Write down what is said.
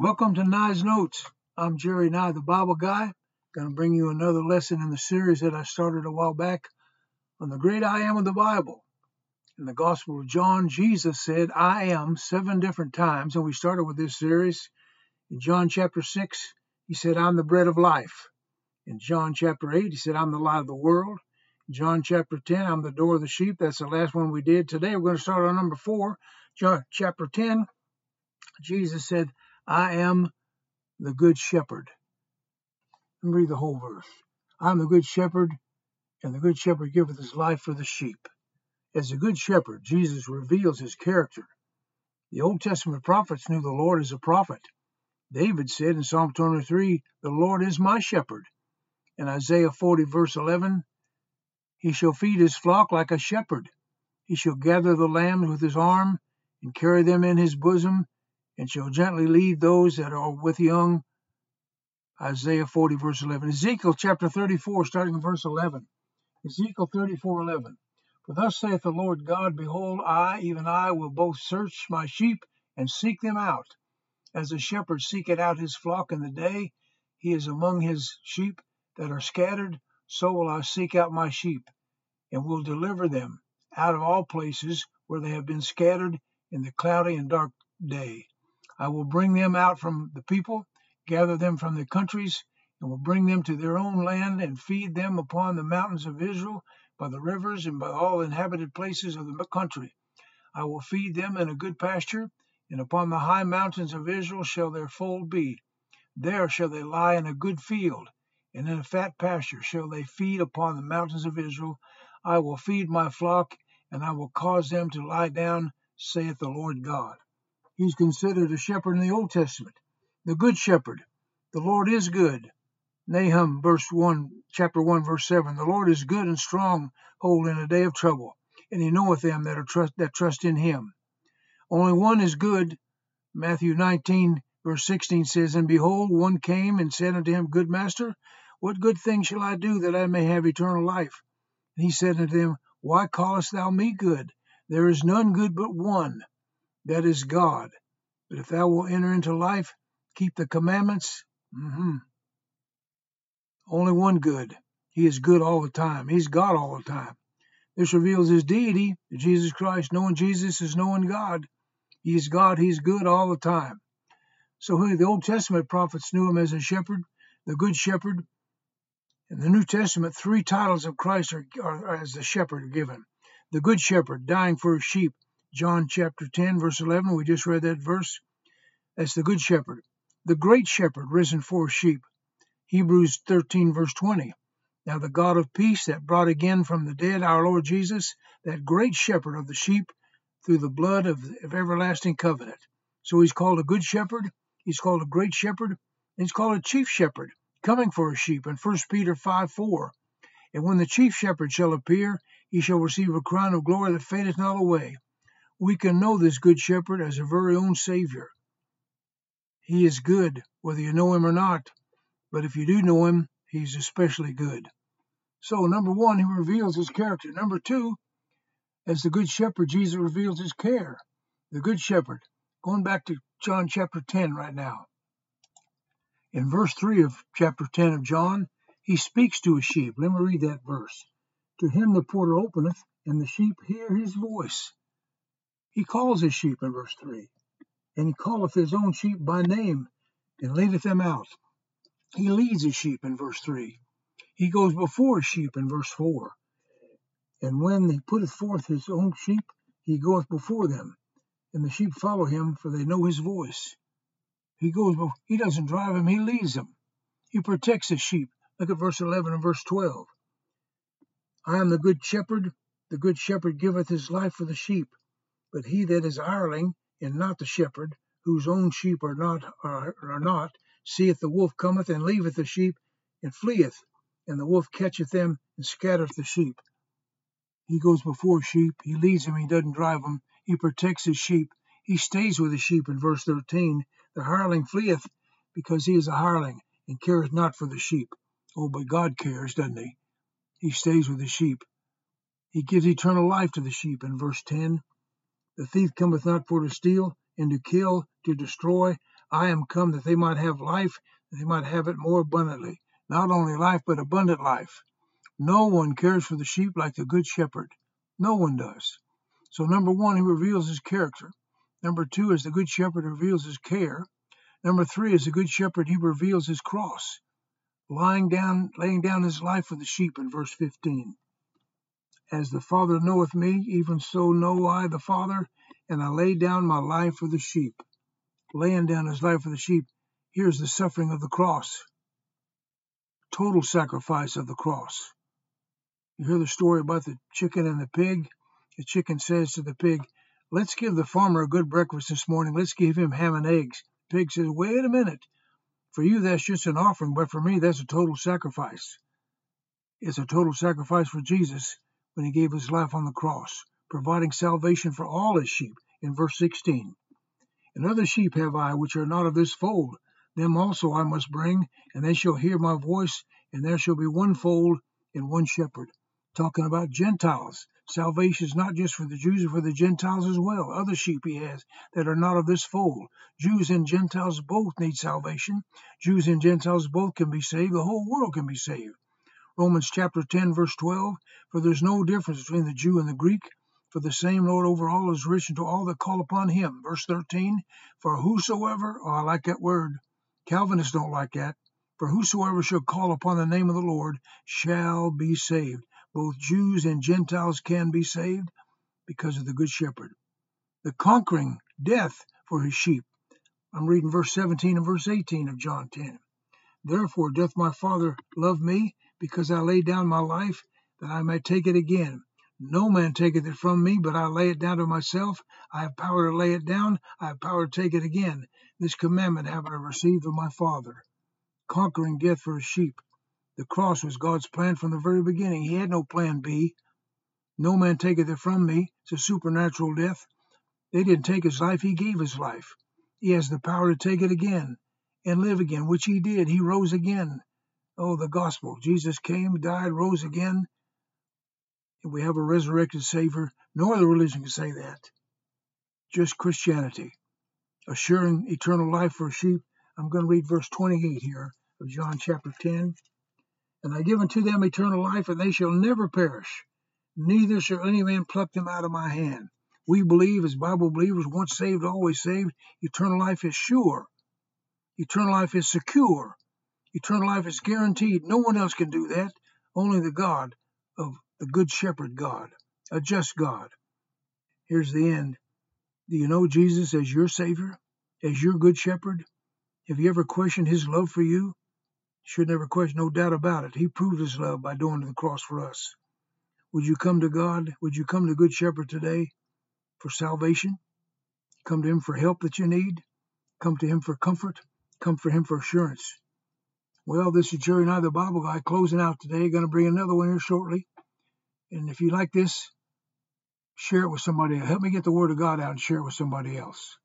Welcome to Nye's Notes. I'm Jerry Nye, the Bible guy. Going to bring you another lesson in the series that I started a while back on the great I am of the Bible. In the Gospel of John, Jesus said, I am seven different times, and we started with this series. In John chapter 6, he said, I'm the bread of life. In John chapter 8, he said, I'm the light of the world. In John chapter 10, I'm the door of the sheep. That's the last one we did. Today we're going to start on number 4, John chapter 10. Jesus said, I am the good shepherd. Let me read the whole verse. I am the good shepherd, and the good shepherd giveth his life for the sheep. As a good shepherd, Jesus reveals his character. The Old Testament prophets knew the Lord as a prophet. David said in Psalm 23, The Lord is my shepherd. In Isaiah 40, verse 11, He shall feed his flock like a shepherd. He shall gather the lambs with his arm, and carry them in his bosom, and shall gently lead those that are with young. Isaiah 40, verse 11. Ezekiel chapter 34, starting in verse 11. Ezekiel 34, 11. For thus saith the Lord God, Behold, I, even I, will both search my sheep and seek them out. As a shepherd seeketh out his flock in the day, he is among his sheep that are scattered, so will I seek out my sheep, and will deliver them out of all places where they have been scattered in the cloudy and dark day. I will bring them out from the people, gather them from the countries, and will bring them to their own land and feed them upon the mountains of Israel, by the rivers, and by all inhabited places of the country. I will feed them in a good pasture, and upon the high mountains of Israel shall their fold be. There shall they lie in a good field, and in a fat pasture shall they feed upon the mountains of Israel. I will feed my flock, and I will cause them to lie down, saith the Lord God. He's considered a shepherd in the Old Testament, the good shepherd. The Lord is good. Nahum verse 1, chapter 1, verse 7. The Lord is good and strong, hold in a day of trouble, and he knoweth them that are trust that trust in him. Only one is good. Matthew 19, verse 16 says, And behold, one came and said unto him, Good master, what good thing shall I do that I may have eternal life? And he said unto him, Why callest thou me good? There is none good but one, that is God. But if thou wilt enter into life, keep the commandments. Mm-hmm. Only one good. He is good all the time. He's God all the time. This reveals his deity, Jesus Christ. Knowing Jesus is knowing God. He is God. He's good all the time. So the Old Testament prophets knew him as a shepherd, the good shepherd. In the New Testament, three titles of Christ are, are as the shepherd are given. The good shepherd, dying for his sheep. John chapter 10, verse 11. We just read that verse. That's the good shepherd. The great shepherd, risen for sheep. Hebrews 13, verse 20. Now the God of peace that brought again from the dead our Lord Jesus, that great shepherd of the sheep, through the blood of, of everlasting covenant. So he's called a good shepherd, he's called a great shepherd, and he's called a chief shepherd, coming for his sheep in 1 Peter 5 4. And when the chief shepherd shall appear, he shall receive a crown of glory that fadeth not away. We can know this good shepherd as our very own Savior. He is good, whether you know him or not, but if you do know him, he's especially good. So, number one, he reveals his character. Number two, as the Good Shepherd, Jesus reveals his care. The Good Shepherd. Going back to John chapter 10 right now. In verse 3 of chapter 10 of John, he speaks to his sheep. Let me read that verse. To him the porter openeth, and the sheep hear his voice. He calls his sheep in verse 3, and he calleth his own sheep by name, and leadeth them out. He leads his sheep in verse 3. He goes before his sheep in verse 4. And when he putteth forth his own sheep, he goeth before them, and the sheep follow him, for they know his voice. He goes, he doesn't drive them, he leads them. He protects his sheep. Look at verse 11 and verse 12. I am the good shepherd. The good shepherd giveth his life for the sheep. But he that is hireling, and not the shepherd, whose own sheep are not, are, are not, seeth the wolf cometh, and leaveth the sheep, and fleeth, and the wolf catcheth them, and scattereth the sheep. He goes before sheep. He leads them. He doesn't drive them. He protects his sheep. He stays with his sheep in verse 13. The hireling fleeth because he is a hireling and careth not for the sheep. Oh, but God cares, doesn't he? He stays with the sheep. He gives eternal life to the sheep in verse 10. The thief cometh not for to steal and to kill, to destroy. I am come that they might have life, that they might have it more abundantly. Not only life, but abundant life. No one cares for the sheep like the good shepherd. No one does. So, number one, he reveals his character. Number two, as the good shepherd reveals his care. Number three, as the good shepherd, he reveals his cross, lying down, laying down his life for the sheep in verse 15. As the Father knoweth me, even so know I the Father, and I lay down my life for the sheep. Laying down his life for the sheep. Here's the suffering of the cross. Total sacrifice of the cross. You hear the story about the chicken and the pig? The chicken says to the pig, Let's give the farmer a good breakfast this morning. Let's give him ham and eggs. The pig says, Wait a minute. For you, that's just an offering, but for me, that's a total sacrifice. It's a total sacrifice for Jesus when he gave his life on the cross, providing salvation for all his sheep in verse 16. And other sheep have I, which are not of this fold. Them also I must bring, and they shall hear my voice, and there shall be one fold and one shepherd. Talking about Gentiles. Salvation is not just for the Jews, but for the Gentiles as well. Other sheep he has that are not of this fold. Jews and Gentiles both need salvation. Jews and Gentiles both can be saved. The whole world can be saved. Romans chapter 10, verse 12 For there's no difference between the Jew and the Greek, for the same Lord over all is rich to all that call upon him. Verse 13 For whosoever, oh, I like that word. Calvinists don't like that. For whosoever shall call upon the name of the Lord shall be saved both Jews and Gentiles can be saved because of the Good Shepherd. The conquering death for his sheep. I'm reading verse 17 and verse 18 of John 10. Therefore doth my Father love me, because I lay down my life, that I may take it again. No man taketh it from me, but I lay it down to myself. I have power to lay it down, I have power to take it again. This commandment have I received of my Father. Conquering death for his sheep. The cross was God's plan from the very beginning. He had no plan B. No man taketh it from me. It's a supernatural death. They didn't take his life, he gave his life. He has the power to take it again and live again, which he did. He rose again. Oh, the gospel. Jesus came, died, rose again. And we have a resurrected Savior. No other religion can say that. Just Christianity. Assuring eternal life for sheep. I'm going to read verse 28 here of John chapter 10 and I give unto them eternal life, and they shall never perish, neither shall any man pluck them out of my hand. We believe, as Bible believers, once saved, always saved, eternal life is sure. Eternal life is secure. Eternal life is guaranteed. No one else can do that. Only the God of the Good Shepherd God, a just God. Here's the end. Do you know Jesus as your Savior, as your Good Shepherd? Have you ever questioned His love for you? should never question, no doubt about it. He proved his love by going to the cross for us. Would you come to God? Would you come to Good Shepherd today for salvation? Come to Him for help that you need? Come to Him for comfort? Come for Him for assurance? Well, this is Jerry Nye, the Bible guy, closing out today. Going to bring another one here shortly. And if you like this, share it with somebody. Help me get the Word of God out and share it with somebody else.